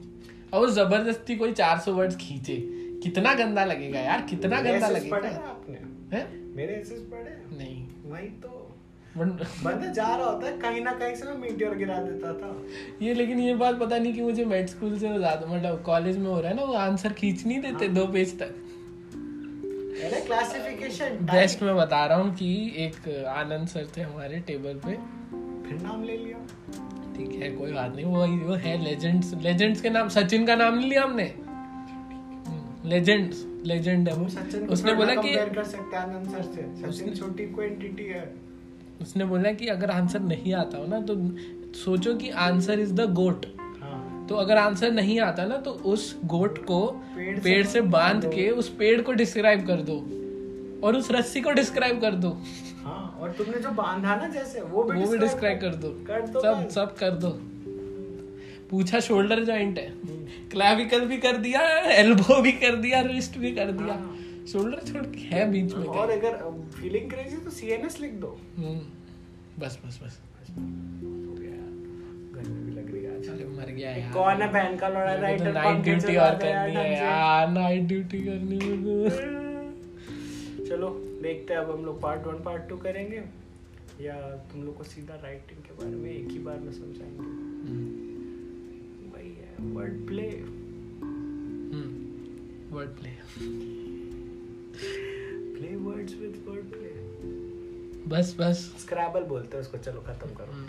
और ज़बरदस्ती कोई 400 वर्ड्स खींचे कितना गंदा लगेगा यार कितना गंदा लगेगा। आपने? हैं? मेरे एसेस पढ़े नहीं। वही तो बंदा जा रहा होता है कहीं ना कहीं से मैं मीटियोर गिरा देता था। ये लेकिन ये बात पता नहीं कि मुझे मेड स्कूल से ज़्यादा मतलब कॉलेज में हो रहा है ना वो आंसर खींच नहीं देते दो पेज तक। अरे क्लासिफिकेशन बेस्ट मैं बता रहा हूँ कि एक आनंद सर थे हमारे टेबल पे। फिर नाम ले लिया। ठीक है कोई बात नहीं वो वो है लेजेंड्स लेजेंड्स के नाम सचिन का नाम नहीं लिया हमने? लेजेंड्स लेजेंड है वो। उसने बोला कि कर सकते आनंद सर से। सचिन छोटी क्वांटिटी है। उसने बोला कि अगर आंसर नहीं आता हो ना तो सोचो कि आंसर इज़ द गोट। हाँ। तो अगर आंसर नहीं आता ना तो उस गोट को पेड़ से पेड़ से बाँध के उस पेड़ को डिस्क्राइब कर दो। और उस रस्सी को डिस्क्राइब कर दो। हाँ और तुमने जो बांधा ना जैसे वो भी वो भी डिस्क्राइब कर दो। कर दो सब सब कर दो। पूछा शोल्डर जॉइंट है। क्लैविकल भी कर दिया एल्बो भी कर दिया रिस्ट भी कर दिया। हाँ। शोल्डर छोड़ के है बीच में और अगर फीलिंग क्रेजी तो सीएनएस लिख दो। हम्म, बस बस बस अरे मर गया यार। कौन है बहन का लड़ा? राइटर नाइट ड्यूटी और करनी है यार नाइट ड्यूटी करनी है मेरे [laughs] चलो देखते हैं अब हम लोग पार्ट वन पार्ट टू करेंगे। या तुम लोग को सीधा राइटिंग के बारे में एक ही बार में समझाएँगे। वही है वर्ड प्ले वर्ड प्ले बस बस। स्क्रैबल बोलते हैं उसको चलो खत्म करो। हम्म।